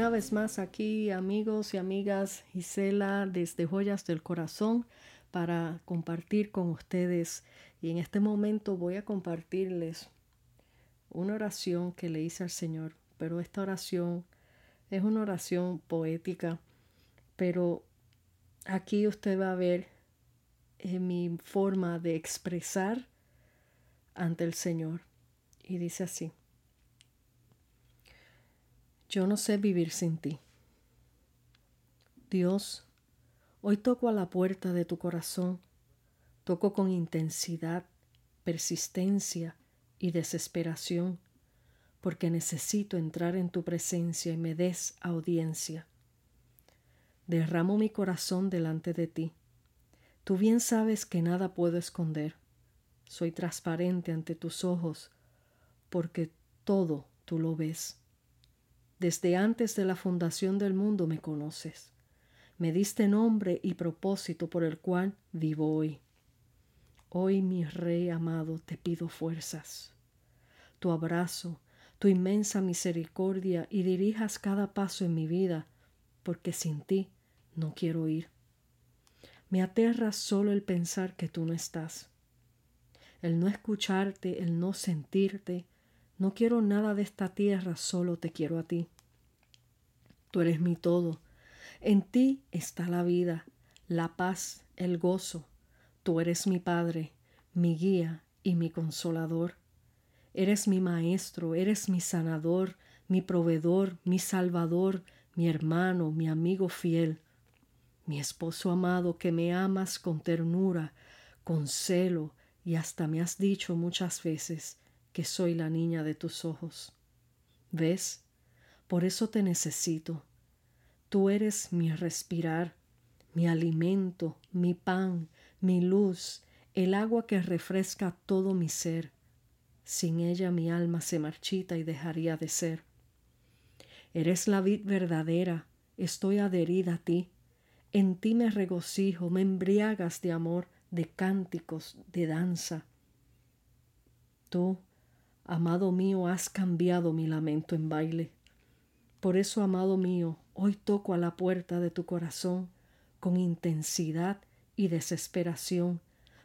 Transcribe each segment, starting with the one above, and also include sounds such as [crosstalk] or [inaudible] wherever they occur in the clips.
Una vez más aquí, amigos y amigas, Gisela desde Joyas del Corazón para compartir con ustedes. Y en este momento voy a compartirles una oración que le hice al Señor. Pero esta oración es una oración poética. Pero aquí usted va a ver eh, mi forma de expresar ante el Señor. Y dice así. Yo no sé vivir sin ti. Dios, hoy toco a la puerta de tu corazón, toco con intensidad, persistencia y desesperación, porque necesito entrar en tu presencia y me des audiencia. Derramo mi corazón delante de ti. Tú bien sabes que nada puedo esconder. Soy transparente ante tus ojos, porque todo tú lo ves. Desde antes de la fundación del mundo me conoces. Me diste nombre y propósito por el cual vivo hoy. Hoy, mi Rey amado, te pido fuerzas, tu abrazo, tu inmensa misericordia y dirijas cada paso en mi vida, porque sin ti no quiero ir. Me aterra solo el pensar que tú no estás, el no escucharte, el no sentirte, no quiero nada de esta tierra, solo te quiero a ti. Tú eres mi todo. En ti está la vida, la paz, el gozo. Tú eres mi Padre, mi guía y mi consolador. Eres mi Maestro, eres mi sanador, mi proveedor, mi Salvador, mi hermano, mi amigo fiel, mi esposo amado que me amas con ternura, con celo, y hasta me has dicho muchas veces, que soy la niña de tus ojos. ¿Ves? Por eso te necesito. Tú eres mi respirar, mi alimento, mi pan, mi luz, el agua que refresca todo mi ser. Sin ella mi alma se marchita y dejaría de ser. Eres la vid verdadera, estoy adherida a ti. En ti me regocijo, me embriagas de amor, de cánticos, de danza. Tú, Amado mío, has cambiado mi lamento en baile. Por eso, amado mío, hoy toco a la puerta de tu corazón con intensidad y desesperación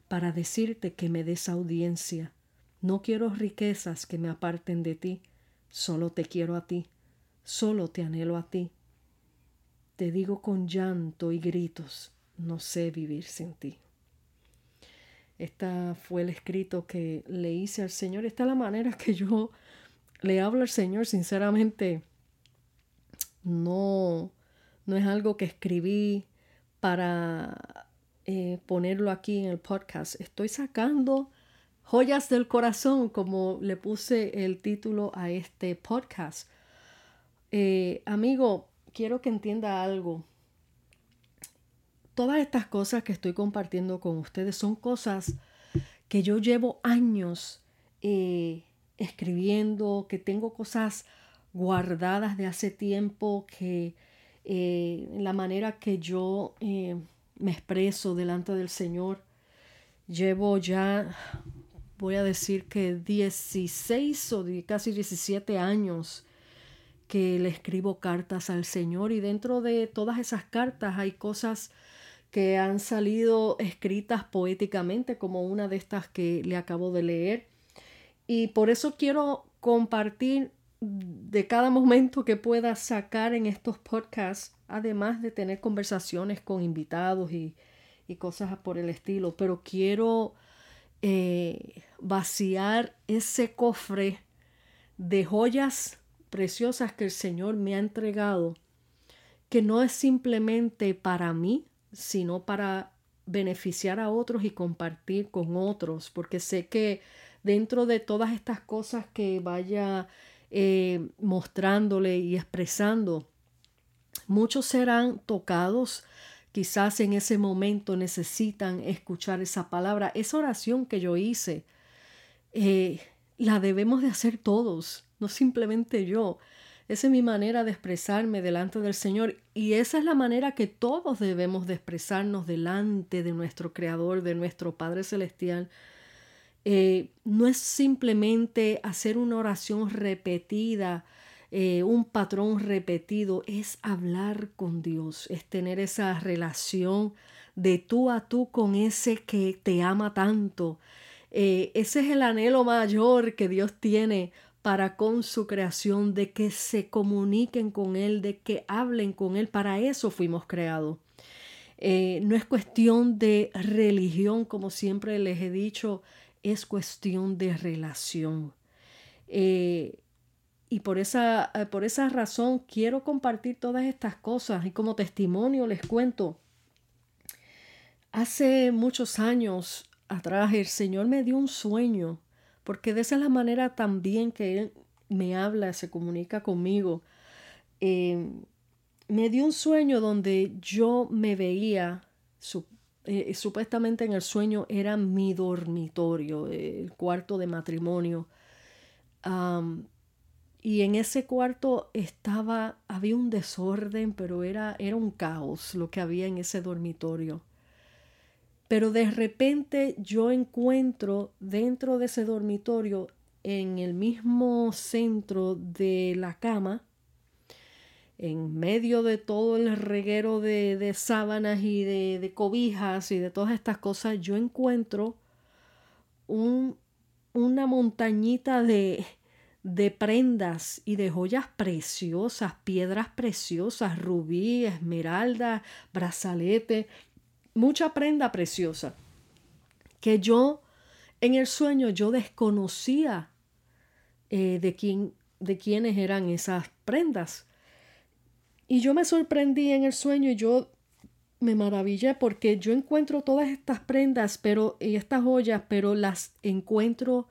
para decirte que me des audiencia. No quiero riquezas que me aparten de ti, solo te quiero a ti, solo te anhelo a ti. Te digo con llanto y gritos, no sé vivir sin ti. Esta fue el escrito que le hice al Señor. Esta es la manera que yo le hablo al Señor. Sinceramente, no, no es algo que escribí para eh, ponerlo aquí en el podcast. Estoy sacando joyas del corazón, como le puse el título a este podcast. Eh, amigo, quiero que entienda algo todas estas cosas que estoy compartiendo con ustedes son cosas que yo llevo años eh, escribiendo, que tengo cosas guardadas de hace tiempo, que eh, la manera que yo eh, me expreso delante del Señor, llevo ya, voy a decir que 16 o casi 17 años que le escribo cartas al Señor y dentro de todas esas cartas hay cosas que han salido escritas poéticamente, como una de estas que le acabo de leer. Y por eso quiero compartir de cada momento que pueda sacar en estos podcasts, además de tener conversaciones con invitados y, cosas por el estilo, pero quiero eh, vaciar ese cofre de joyas preciosas que el Señor me ha entregado, que no es simplemente para mí, sino para beneficiar a otros y compartir con otros, porque sé que dentro de todas estas cosas que vaya eh, mostrándole y expresando, muchos serán tocados, quizás en ese momento necesitan escuchar esa palabra, esa oración que yo hice, eh, la debemos de hacer todos, no simplemente yo. Esa es mi manera de expresarme delante del Señor y esa es la manera que todos debemos de expresarnos delante de nuestro Creador, de nuestro Padre Celestial. Eh, no es simplemente hacer una oración repetida eh, un patrón repetido, es hablar con Dios, es tener esa relación de tú a tú con ese que te ama tanto. Eh, ese es el anhelo mayor que Dios tiene para con su creación, de que se comuniquen con Él, de que hablen con Él. Para eso fuimos creados. Eh, no es cuestión de religión, como siempre les he dicho, es cuestión de relación. Eh, y por esa, por esa razón quiero compartir todas estas cosas y como testimonio les cuento Hace muchos años atrás el Señor me dio un sueño, porque de esa es la manera también que Él me habla, se comunica conmigo. Em, me dio un sueño donde yo me veía, eh, supuestamente en el sueño era mi dormitorio, el cuarto de matrimonio. y en ese cuarto estaba, había un desorden, pero era, era un caos lo que había en ese dormitorio. Pero de repente yo encuentro dentro de ese dormitorio, en el mismo centro de la cama, en medio de todo el reguero de, sábanas y de, cobijas y de todas estas cosas, yo encuentro un, una montañita de, de prendas y de joyas preciosas, piedras preciosas, rubí, esmeralda, brazalete, mucha prenda preciosa que yo en el sueño yo desconocía eh, de quién de quiénes eran esas prendas. Y yo me sorprendí en el sueño y yo me maravillé porque yo encuentro todas estas prendas pero y estas joyas pero las encuentro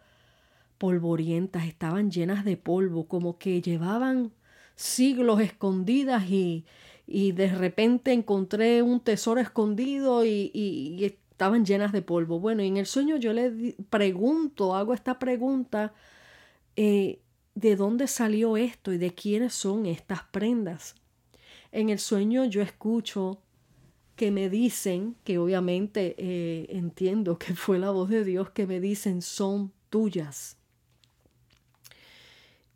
polvorientas estaban llenas de polvo como que llevaban siglos escondidas y, y de repente encontré un tesoro escondido y, estaban llenas de polvo. Bueno, y en el sueño yo le pregunto, hago esta pregunta, eh, ¿de dónde salió esto y de quiénes son estas prendas? En el sueño yo escucho que me dicen, que obviamente eh, entiendo que fue la voz de Dios, que me dicen son tuyas.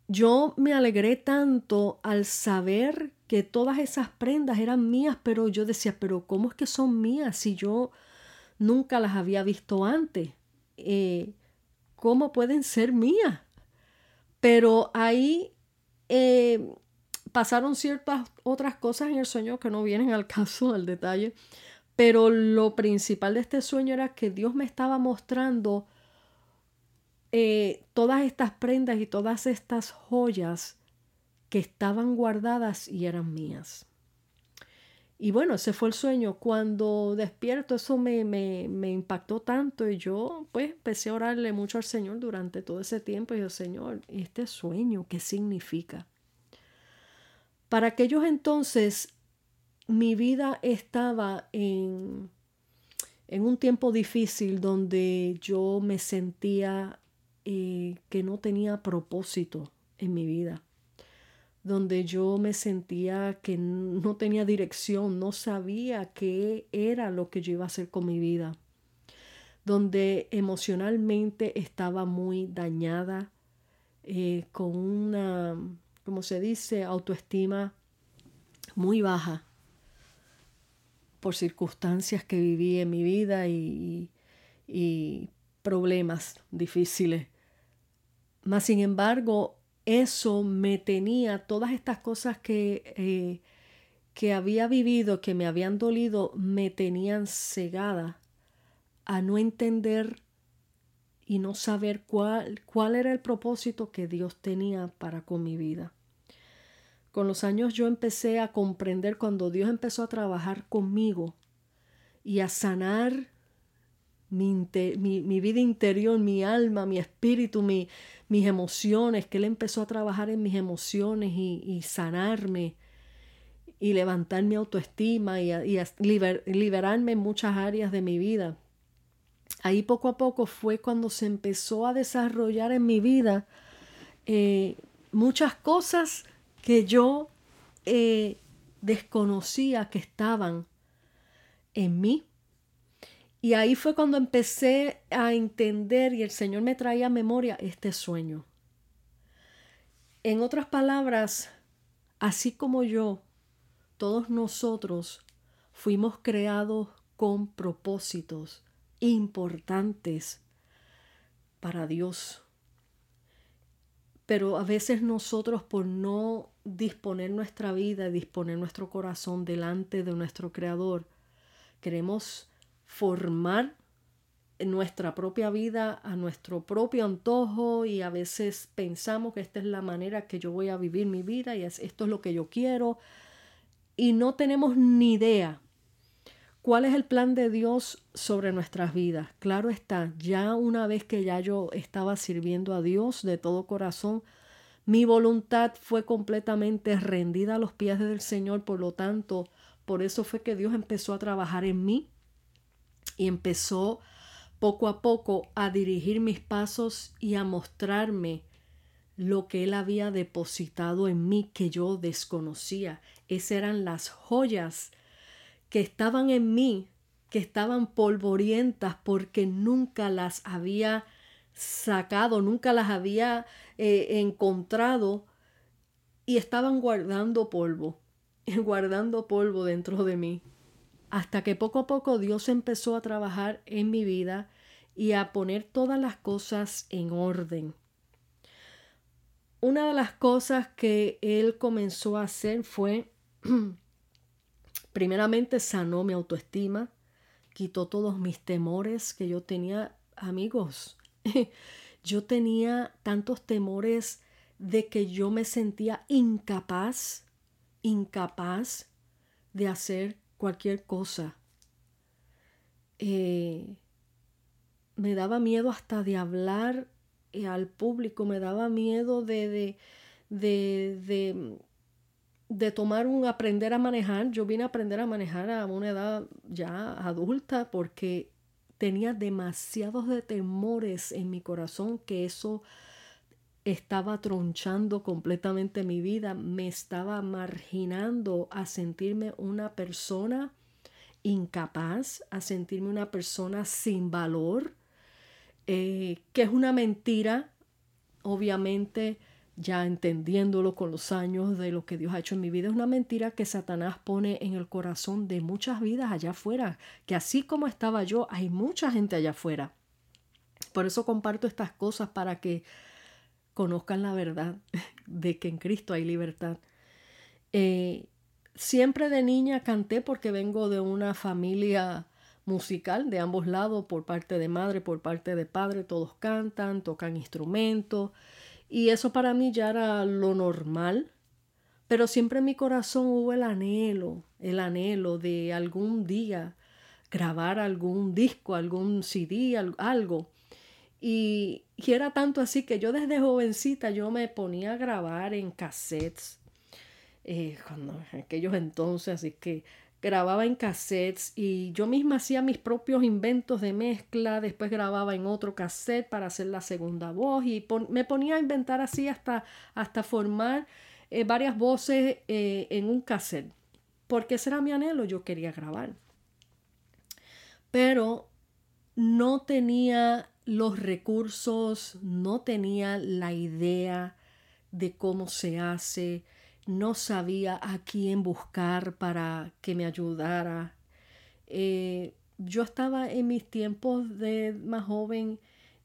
Yo me alegré tanto al saber que todas esas prendas eran mías, pero yo decía, pero ¿cómo es que son mías si yo nunca las había visto antes? Eh, ¿Cómo pueden ser mías? Pero ahí eh, pasaron ciertas otras cosas en el sueño que no vienen al [laughs] caso, al detalle, pero lo principal de este sueño era que Dios me estaba mostrando eh, todas estas prendas y todas estas joyas que estaban guardadas y eran mías. Y bueno, ese fue el sueño. Cuando despierto, eso me, me, impactó tanto y yo pues empecé a orarle mucho al Señor durante todo ese tiempo. Y yo, Señor, ¿este sueño qué significa? Para aquellos entonces, mi vida estaba en, en un tiempo difícil donde yo me sentía eh, que no tenía propósito en mi vida donde yo me sentía que no tenía dirección, no sabía qué era lo que yo iba a hacer con mi vida, donde emocionalmente estaba muy dañada, eh, con una, como se dice, autoestima muy baja por circunstancias que viví en mi vida y, y problemas difíciles. Mas, sin embargo, eso me tenía, todas estas cosas que, eh, que había vivido, que me habían dolido, me tenían cegada a no entender y no saber cuál, cuál era el propósito que Dios tenía para con mi vida. Con los años yo empecé a comprender cuando Dios empezó a trabajar conmigo y a sanar mi, vida interior, mi alma, mi espíritu, mi, mis emociones, que Él empezó a trabajar en mis emociones y, sanarme y levantar mi autoestima y, liberarme en muchas áreas de mi vida. Ahí poco a poco fue cuando se empezó a desarrollar en mi vida eh, muchas cosas que yo eh, desconocía que estaban en mí y ahí fue cuando empecé a entender y el Señor me traía a memoria este sueño. En otras palabras, así como yo, todos nosotros fuimos creados con propósitos importantes para Dios. Pero a veces nosotros por no disponer nuestra vida, disponer nuestro corazón delante de nuestro Creador, queremos formar nuestra propia vida a nuestro propio antojo y a veces pensamos que esta es la manera que yo voy a vivir mi vida y esto es lo que yo quiero y no tenemos ni idea cuál es el plan de Dios sobre nuestras vidas. Claro está, ya una vez que ya yo estaba sirviendo a Dios de todo corazón, mi voluntad fue completamente rendida a los pies del Señor, por lo tanto, por eso fue que Dios empezó a trabajar en mí y empezó poco a poco a dirigir mis pasos y a mostrarme lo que Él había depositado en mí que yo desconocía. Esas eran las joyas que estaban en mí, que estaban polvorientas porque nunca las había sacado, nunca las había eh, encontrado y estaban guardando polvo, [laughs] guardando polvo dentro de mí hasta que poco a poco Dios empezó a trabajar en mi vida y a poner todas las cosas en orden. Una de las cosas que Él comenzó a hacer fue, [clears throat] primeramente, sanó mi autoestima, quitó todos mis temores que yo tenía, amigos. [laughs] yo tenía tantos temores de que yo me sentía incapaz, incapaz de hacer cualquier cosa. Eh, me daba miedo hasta de hablar eh, al público, me daba miedo de, de, de, de, de tomar un aprender a manejar. Yo vine a aprender a manejar a una edad ya adulta porque tenía demasiados de temores en mi corazón que eso estaba tronchando completamente mi vida, me estaba marginando a sentirme una persona incapaz, a sentirme una persona sin valor, eh, que es una mentira, obviamente ya entendiéndolo con los años de lo que Dios ha hecho en mi vida, es una mentira que Satanás pone en el corazón de muchas vidas allá afuera, que así como estaba yo, hay mucha gente allá afuera. Por eso comparto estas cosas para que conozcan la verdad [laughs] de que en Cristo hay libertad. Eh, siempre de niña canté porque vengo de una familia musical de ambos lados, por parte de madre, por parte de padre, todos cantan, tocan instrumentos y eso para mí ya era lo normal, pero siempre en mi corazón hubo el anhelo, el anhelo de algún día grabar algún disco, algún CD, algo. Y, era tanto así que yo desde jovencita yo me ponía a grabar en cassettes, eh, cuando, en aquellos entonces, así que grababa en cassettes y yo misma hacía mis propios inventos de mezcla, después grababa en otro cassette para hacer la segunda voz y me ponía a inventar así hasta, hasta formar eh, varias voces eh, en un cassette, porque ese era mi anhelo, yo quería grabar. Pero no tenía los recursos, no tenía la idea de cómo se hace, no sabía a quién buscar para que me ayudara. Eh, yo estaba en mis tiempos de más joven,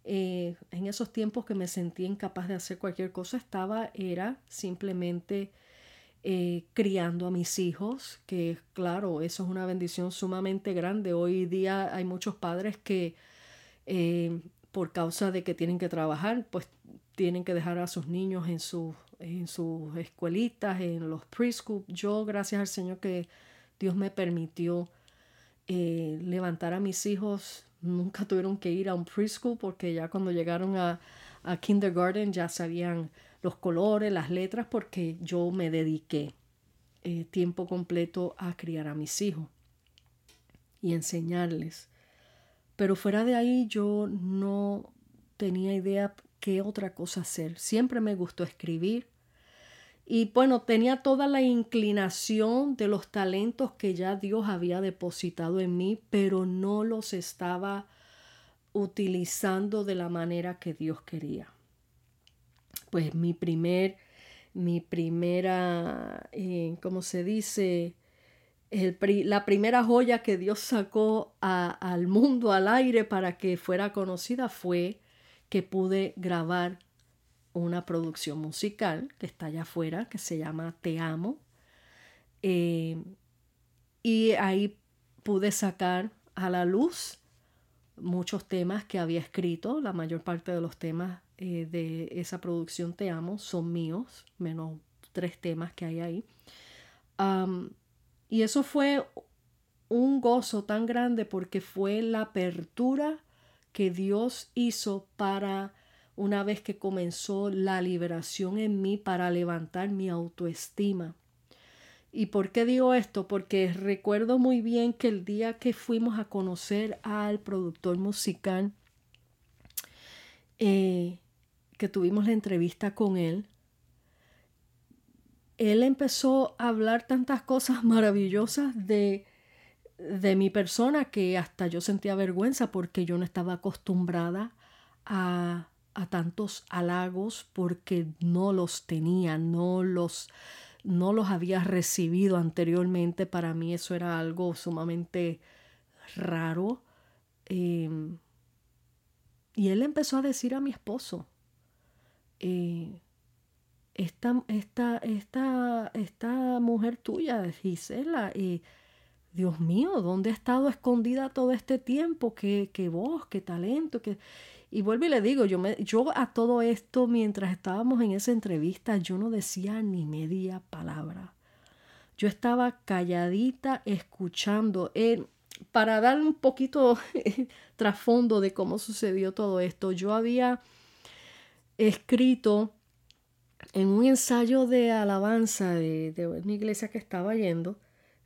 eh, en esos tiempos que me sentía incapaz de hacer cualquier cosa, estaba, era simplemente eh, criando a mis hijos, que claro, eso es una bendición sumamente grande. Hoy día hay muchos padres que por causa de que tienen que trabajar, pues tienen que dejar a sus niños en, sus en sus escuelitas, en los preschool. Yo, gracias al Señor que Dios me permitió eh, levantar a mis hijos, nunca [laughs] tuvieron que ir a un preschool porque ya cuando llegaron a, a kindergarten ya sabían los colores, las letras, porque yo me dediqué eh, tiempo completo a criar a mis hijos y enseñarles. Pero fuera de ahí yo no tenía idea qué otra cosa hacer. Siempre me gustó escribir. Y bueno, tenía toda la inclinación de los talentos que ya Dios había depositado en mí, pero no los estaba utilizando de la manera que Dios quería. Pues mi primer mi primera, eh, ¿cómo se dice? La primera joya que Dios sacó al mundo, al aire, para que fuera conocida fue que pude grabar una producción musical que está allá afuera, que se llama Te Amo. Eh, y ahí pude sacar a la luz muchos temas que había escrito. La mayor parte de los temas eh, de esa producción Te Amo son míos, menos tres temas que hay ahí. Y eso fue un gozo tan grande porque fue la apertura que Dios hizo para una vez que comenzó la liberación en mí para levantar mi autoestima. ¿Y por qué digo esto? Porque recuerdo muy bien que el día que fuimos a conocer al productor musical, eh, que tuvimos la entrevista con él, él empezó a hablar tantas cosas maravillosas de, de mi persona que hasta yo sentía vergüenza porque yo no estaba acostumbrada a a tantos halagos porque no los tenía, no los, no los había recibido anteriormente. Para mí eso era algo sumamente raro. Em, y él empezó a decir a mi esposo, eh, esta, esta, esta, esta, mujer tuya, Gisela, eh, Dios mío, ¿dónde ha estado escondida todo este tiempo? ¿Qué, qué voz, qué talento? Qué... Y vuelvo y le digo, yo, me, yo a todo esto, mientras estábamos en esa entrevista, yo no decía ni media palabra. Yo estaba calladita escuchando. Eh, para dar un poquito [laughs] trasfondo de cómo sucedió todo esto, yo había escrito en un ensayo de alabanza de, una iglesia que estaba yendo,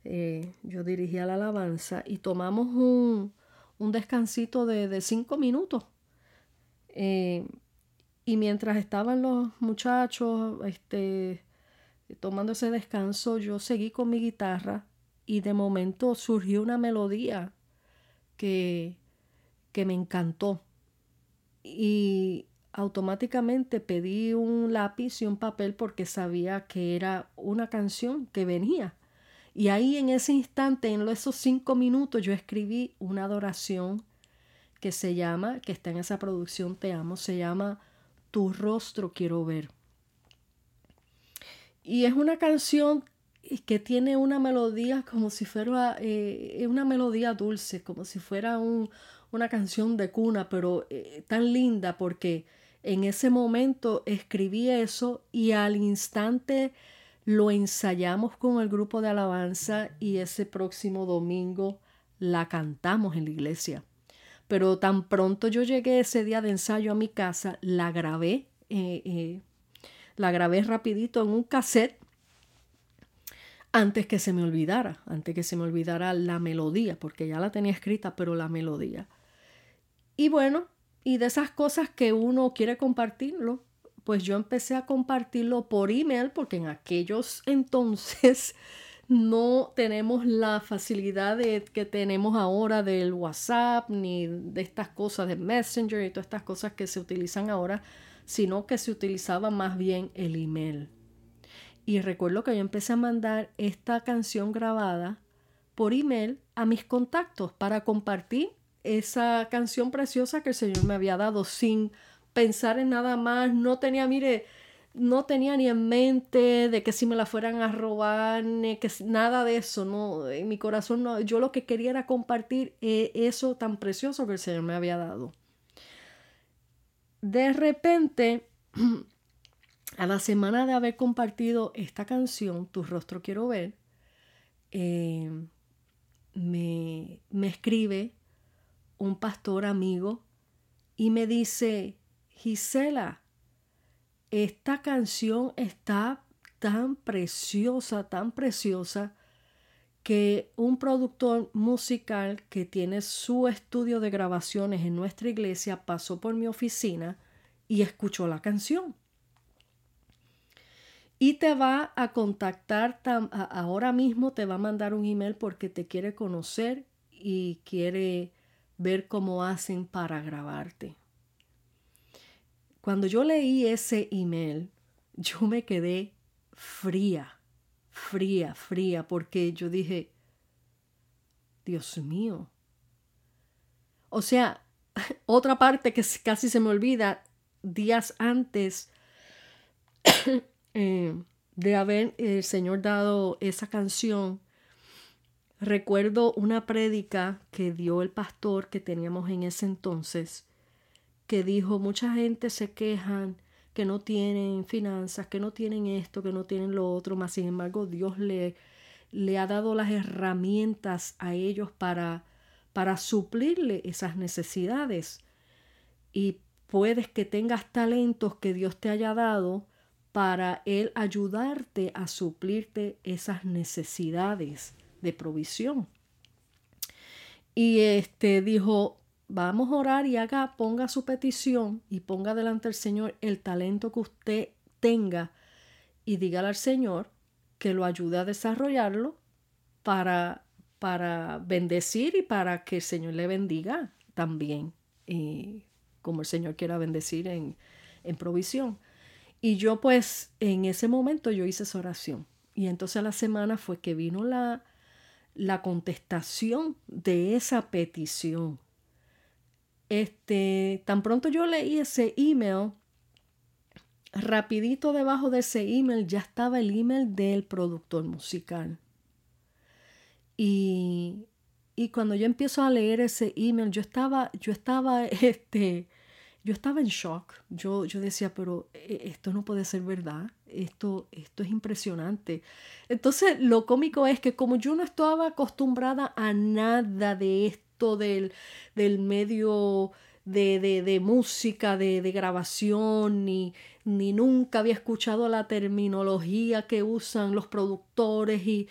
eh, yo dirigía la alabanza y tomamos un, descansito de, de cinco minutos eh, y mientras estaban los muchachos este, tomando ese descanso, yo seguí con mi guitarra y de momento surgió una melodía que, que me encantó. Y automáticamente pedí un lápiz y un papel porque sabía que era una canción que venía. Y ahí en ese instante, en esos cinco minutos, yo escribí una adoración que se llama, que está en esa producción Te Amo, se llama Tu rostro quiero ver. Y es una canción que tiene una melodía como si fuera eh, una melodía dulce, como si fuera un, una canción de cuna, pero eh, tan linda porque en ese momento escribí eso y al instante lo ensayamos con el grupo de alabanza y ese próximo domingo la cantamos en la iglesia. Pero tan pronto yo llegué ese día de ensayo a mi casa, la grabé, eh, eh, la grabé rapidito en un cassette antes que se me olvidara, antes que se me olvidara la melodía, porque ya la tenía escrita, pero la melodía. Y bueno, y de esas cosas que uno quiere compartirlo, pues yo empecé a compartirlo por email, porque en aquellos [laughs] entonces no tenemos la facilidad que tenemos ahora del WhatsApp ni de estas cosas de Messenger y todas estas cosas que se utilizan ahora, sino que se utilizaba más bien el email. Y recuerdo que yo empecé a mandar esta canción grabada por email a mis contactos para compartir esa canción preciosa que el Señor me había dado sin pensar en nada más. No tenía, mire, no tenía ni en mente de que si me la fueran a robar, ni que nada de eso, no, en mi corazón no, yo lo que quería era compartir eh, eso tan precioso que el Señor me había dado. De repente, [clears throat] a la semana de haber compartido esta canción, Tu rostro quiero ver, eh, me, me escribe un pastor amigo y me dice, Gisela, esta canción está tan preciosa, tan preciosa, que un productor musical que tiene su estudio de grabaciones en nuestra iglesia pasó por mi oficina y escuchó la canción. Y te va a contactar ahora mismo, te va a mandar un email porque te quiere conocer y quiere ver cómo hacen para grabarte. Cuando yo leí ese email, [laughs] yo me quedé fría, fría, fría, porque yo dije, Dios mío. O sea, [laughs] otra parte que casi se me olvida, días antes [clears throat] eh, de haber el Señor dado esa canción, recuerdo una prédica que dio el pastor que teníamos en ese entonces, que dijo, mucha gente se quejan que no tienen finanzas, que no tienen esto, que no tienen lo otro, más sin embargo Dios le, le ha dado las herramientas a ellos para, para suplirle esas necesidades. Y puedes que tengas talentos que Dios te haya dado para Él ayudarte a suplirte esas necesidades de provisión. Y este dijo, vamos a orar y haga, ponga su petición y ponga delante del Señor el talento que usted tenga y dígale al Señor que lo ayude a desarrollarlo para, para bendecir y para que el Señor le bendiga también, y como el Señor quiera bendecir en, en provisión. Y yo pues en ese momento yo hice esa oración. Y entonces a la semana fue que vino la, la contestación de esa petición. Este, tan pronto yo leí ese email, rapidito debajo de ese email ya estaba el email del productor musical. Y, y cuando yo empiezo a leer ese email, yo estaba, yo estaba, [laughs] este, yo estaba en shock. Yo, yo decía, pero eh, esto no puede ser verdad. Esto, esto es impresionante. Entonces, lo cómico es que como yo no estaba acostumbrada a nada de esto del, del medio de, de, de música, de, de grabación, ni, ni nunca había escuchado la terminología que usan los productores y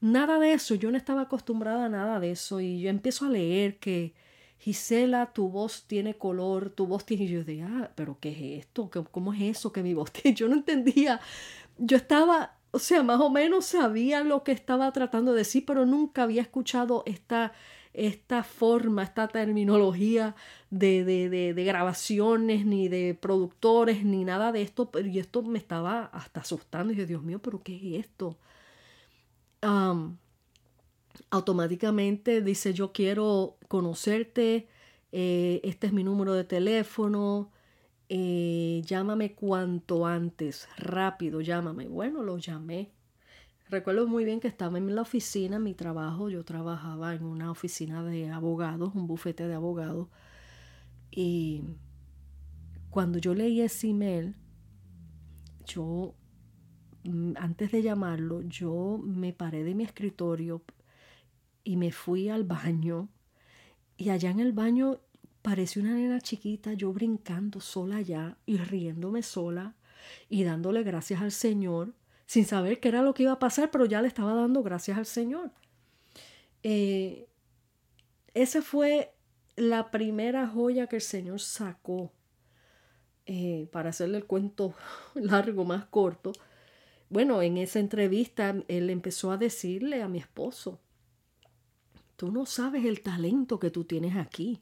nada de eso. Yo no estaba acostumbrada a nada de eso. Y yo empiezo a leer que Gisela, tu voz tiene color, tu voz tiene... Y yo decía, ah, pero ¿qué es esto? ¿Cómo es eso que mi voz tiene? [laughs] Yo no entendía. Yo estaba, o sea, más o menos sabía lo que estaba tratando de decir, pero nunca había escuchado esta, esta forma, esta terminología de, de, de, de, grabaciones, ni de productores, ni nada de esto. Y esto me estaba hasta asustando. Y yo, Dios mío, pero ¿qué es esto? Automáticamente dice yo quiero conocerte, eh, este es mi número de teléfono, eh, llámame cuanto antes, rápido, llámame. Bueno, lo llamé. Recuerdo muy bien que estaba en la oficina, mi trabajo, yo trabajaba en una oficina de abogados, un bufete de abogados, y cuando yo leí ese email, yo, mm, antes de llamarlo, yo me paré de mi escritorio, y me fui al baño y allá en el baño pareció una nena chiquita, yo brincando sola allá y riéndome sola y dándole gracias al Señor sin saber qué era lo que iba a pasar, pero ya le estaba dando gracias al Señor. Eh, esa fue la primera joya que el Señor sacó. Eh, para hacerle el cuento [laughs] largo, más corto. Bueno, en esa entrevista él empezó a decirle a mi esposo, Tú no sabes el talento que tú tienes aquí.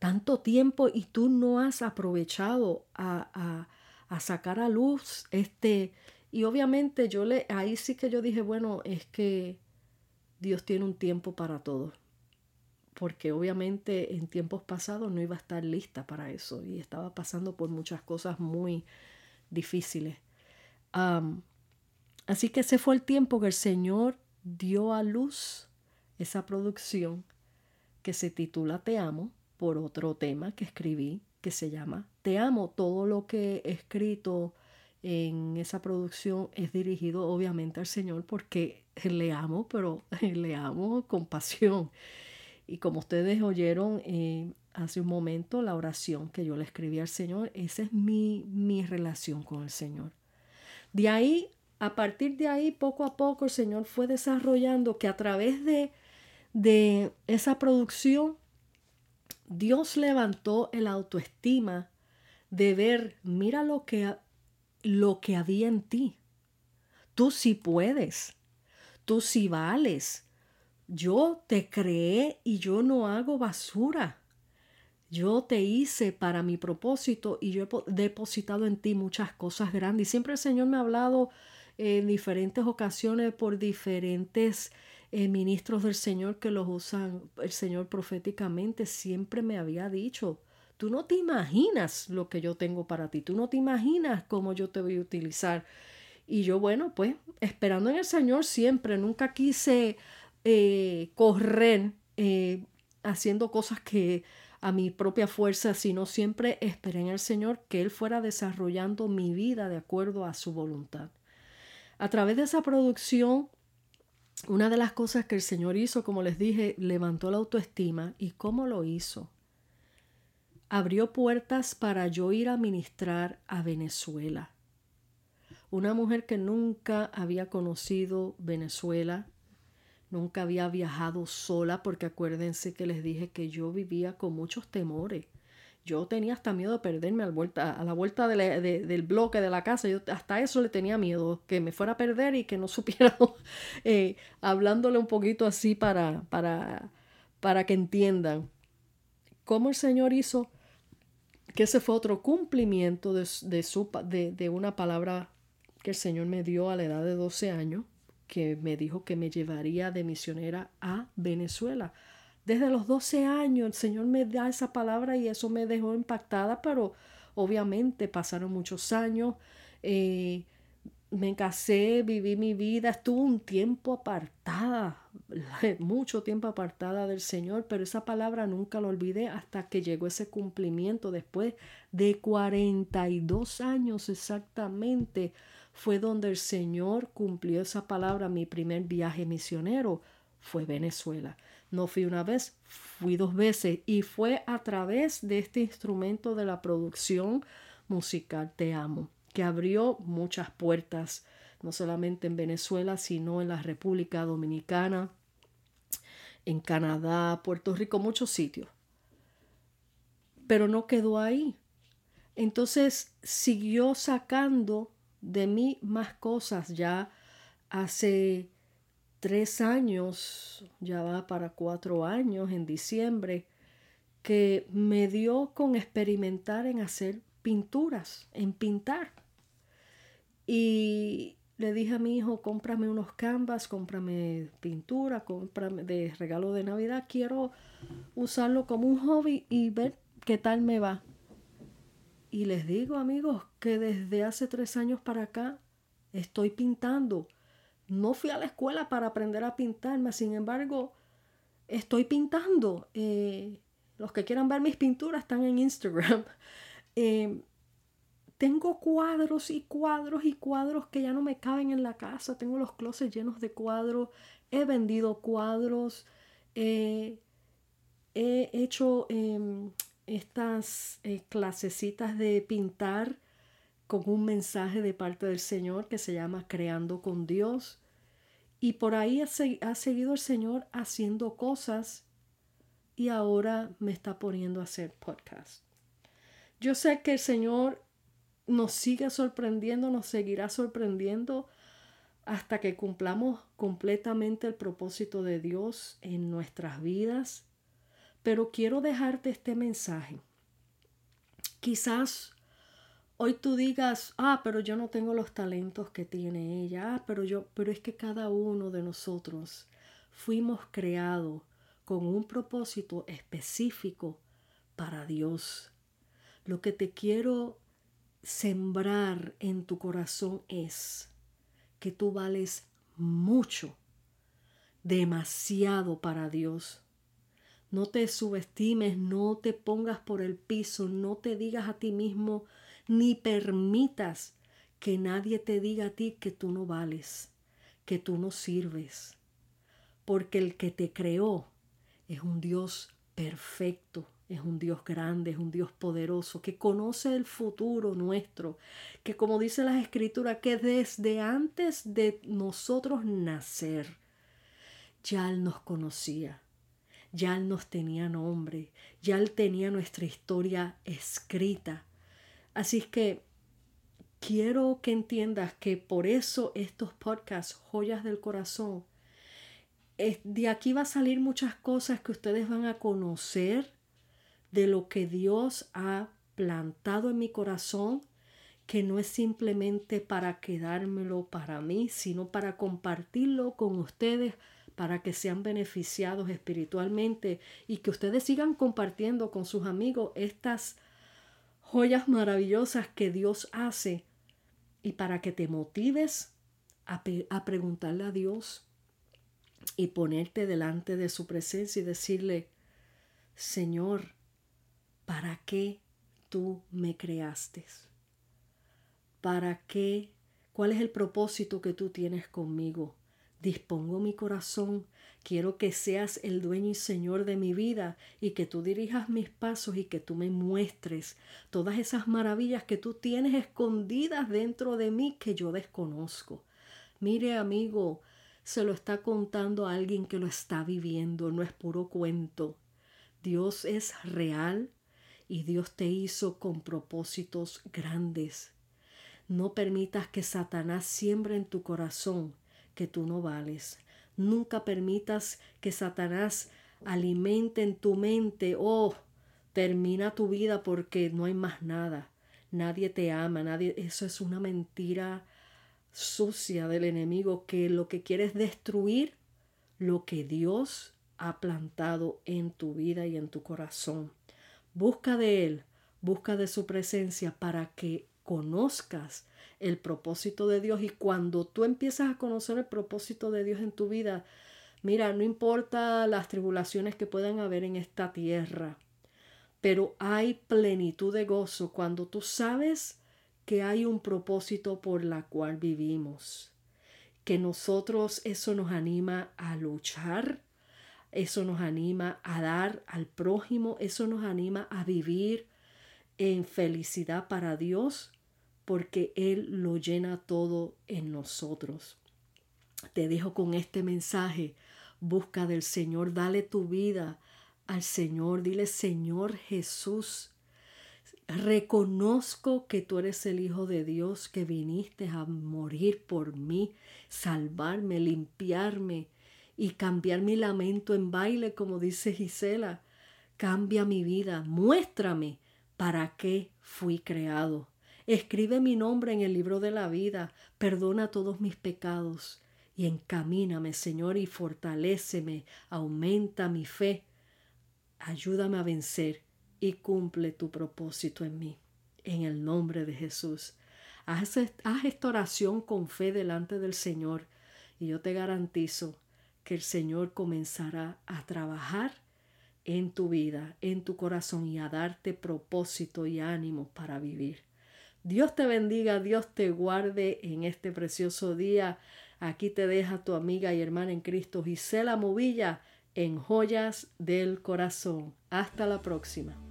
Tanto tiempo y tú no has aprovechado a, a, sacar a luz este... Y obviamente yo le, ahí sí que yo dije, bueno, es que Dios tiene un tiempo para todo. Porque obviamente en tiempos pasados no iba a estar lista para eso y estaba pasando por muchas cosas muy difíciles. así que ese fue el tiempo que el Señor dio a luz esa producción que se titula Te amo por otro tema que escribí que se llama Te amo. Todo lo que he escrito en esa producción es dirigido obviamente al Señor porque le amo, pero [laughs] le amo con pasión. Y como ustedes oyeron eh, hace un momento, la oración que yo le escribí al Señor, esa es mi, mi relación con el Señor. De ahí, a partir de ahí, poco a poco el Señor fue desarrollando que a través de de esa producción, Dios levantó el autoestima de ver, mira lo que, lo que había en ti. Tú sí puedes, tú sí vales. Yo te creé y yo no hago basura. Yo te hice para mi propósito y yo he depositado en ti muchas cosas grandes. Y siempre el Señor me ha hablado en diferentes ocasiones por diferentes eh, ministros del Señor que los usan el Señor proféticamente, siempre me había dicho, tú no te imaginas lo que yo tengo para ti, tú no te imaginas cómo yo te voy a utilizar. Y yo, bueno, pues esperando en el Señor siempre, nunca quise eh, correr eh, haciendo cosas que a mi propia fuerza, sino siempre esperé en el Señor que Él fuera desarrollando mi vida de acuerdo a su voluntad. A través de esa producción, una de las cosas que el Señor hizo, como les dije, levantó la autoestima. ¿Y cómo lo hizo? Abrió puertas para yo ir a ministrar a Venezuela. Una mujer que nunca había conocido Venezuela, Nunca había viajado sola porque acuérdense que les dije que yo vivía con muchos temores. Yo tenía hasta miedo de perderme a la vuelta, a la vuelta del bloque de la casa. Yo hasta eso le tenía miedo, que me fuera a perder y que no [laughs] supiera, eh, hablándole un poquito así para, para, para que entiendan cómo el Señor hizo que ese fue otro cumplimiento de, de, su, de, de una palabra que el Señor me dio a la edad de 12 años que me dijo que me llevaría de misionera a Venezuela. Desde los 12 años el Señor me da esa palabra y eso me dejó impactada, pero obviamente pasaron muchos años. Eh, me casé, viví mi vida, estuve un tiempo apartada, [laughs] mucho tiempo apartada del Señor, pero esa palabra nunca la olvidé hasta que llegó ese cumplimiento después de 42 años exactamente fue donde el Señor cumplió esa palabra. Mi primer viaje misionero fue Venezuela. No fui una vez, fui dos veces y fue a través de este instrumento de la producción musical Te Amo, que abrió muchas puertas, no solamente en Venezuela, sino en la República Dominicana, en Canadá, Puerto Rico, muchos sitios. Pero no quedó ahí. Entonces siguió sacando de mí más cosas ya hace tres años, ya va para cuatro años en diciembre, que me dio con experimentar en hacer pinturas, en pintar. Y le dije a mi hijo, cómprame unos canvas, cómprame pintura, cómprame de regalo de Navidad, quiero usarlo como un hobby y ver qué tal me va. Y les digo, amigos, que desde hace tres años para acá estoy pintando. No fui a la escuela para aprender a pintar, sin embargo, estoy pintando. Eh, los que quieran ver mis pinturas están en Instagram. [laughs] Eh, tengo cuadros y cuadros y cuadros que ya no me caben en la casa. Tengo los closets llenos de cuadros. He vendido cuadros. Eh, he hecho em, estas clasecitas de pintar con un mensaje de parte del Señor que se llama Creando con Dios. Y por ahí ha, seguido el Señor haciendo cosas y ahora me está poniendo a hacer podcast. Yo sé que el Señor nos sigue sorprendiendo, nos seguirá sorprendiendo hasta que cumplamos completamente el propósito de Dios en nuestras vidas pero quiero dejarte este mensaje. Quizás hoy tú digas, ah, pero yo no tengo los talentos que tiene ella, ah, pero yo, pero es que cada uno de nosotros fuimos creados con un propósito específico para Dios. Lo que te quiero sembrar en tu corazón es que tú vales mucho, demasiado para Dios. No te subestimes, no te pongas por el piso, no te digas a ti mismo, ni permitas que nadie te diga a ti que tú no vales, que tú no sirves. Porque el que te creó es un Dios perfecto, es un Dios grande, es un Dios poderoso, que conoce el futuro nuestro, que como dice la escritura, que desde antes de nosotros nacer, ya Él nos conocía ya Él nos tenía nombre, ya Él tenía nuestra historia escrita. Así es que quiero que entiendas que por eso estos podcasts, joyas del corazón, de aquí va a salir muchas cosas que ustedes van a conocer de lo que Dios ha plantado en mi corazón, que no es simplemente para quedármelo para mí, sino para compartirlo con ustedes para que sean beneficiados espiritualmente y que ustedes sigan compartiendo con sus amigos estas joyas maravillosas que Dios hace y para que te motives a, a preguntarle a Dios y ponerte delante de su presencia y decirle, Señor, ¿para qué tú me creaste? ¿Para qué? ¿Cuál es el propósito que tú tienes conmigo? Dispongo mi corazón, quiero que seas el dueño y señor de mi vida y que tú dirijas mis pasos y que tú me muestres todas esas maravillas que tú tienes escondidas dentro de mí que yo desconozco. Mire amigo, se lo está contando alguien que lo está viviendo, no es puro cuento. Dios es real y Dios te hizo con propósitos grandes. No permitas que Satanás siembre en tu corazón que tú no vales. Nunca permitas que Satanás alimente en tu mente, oh, termina tu vida porque no hay más nada. Nadie te ama, nadie. Eso es una mentira sucia del enemigo que lo que quiere es destruir lo que Dios ha plantado en tu vida y en tu corazón. Busca de Él, busca de su presencia para que conozcas el propósito de Dios. Y cuando tú empiezas a conocer el propósito de Dios en tu vida, mira, no importa las tribulaciones que puedan haber en esta tierra, pero hay plenitud de gozo cuando tú sabes que hay un propósito por la cual vivimos, que nosotros eso nos anima a luchar, eso nos anima a dar al prójimo, eso nos anima a vivir en felicidad para Dios porque Él lo llena todo en nosotros. Te dejo con este mensaje. Busca del Señor, dale tu vida al Señor. Dile, Señor Jesús, reconozco que tú eres el Hijo de Dios, que viniste a morir por mí, salvarme, limpiarme y cambiar mi lamento en baile, como dice Gisela. Cambia mi vida, muéstrame para qué fui creado. Escribe mi nombre en el libro de la vida, perdona todos mis pecados y encamíname, Señor, y fortaléceme, aumenta mi fe, ayúdame a vencer y cumple tu propósito en mí. En el nombre de Jesús. Haz, haz esta oración con fe delante del Señor y yo te garantizo que el Señor comenzará a trabajar en tu vida, en tu corazón y a darte propósito y ánimo para vivir. Dios te bendiga, Dios te guarde en este precioso día. Aquí te deja tu amiga y hermana en Cristo, Gisela Movilla, en Joyas del Corazón. Hasta la próxima.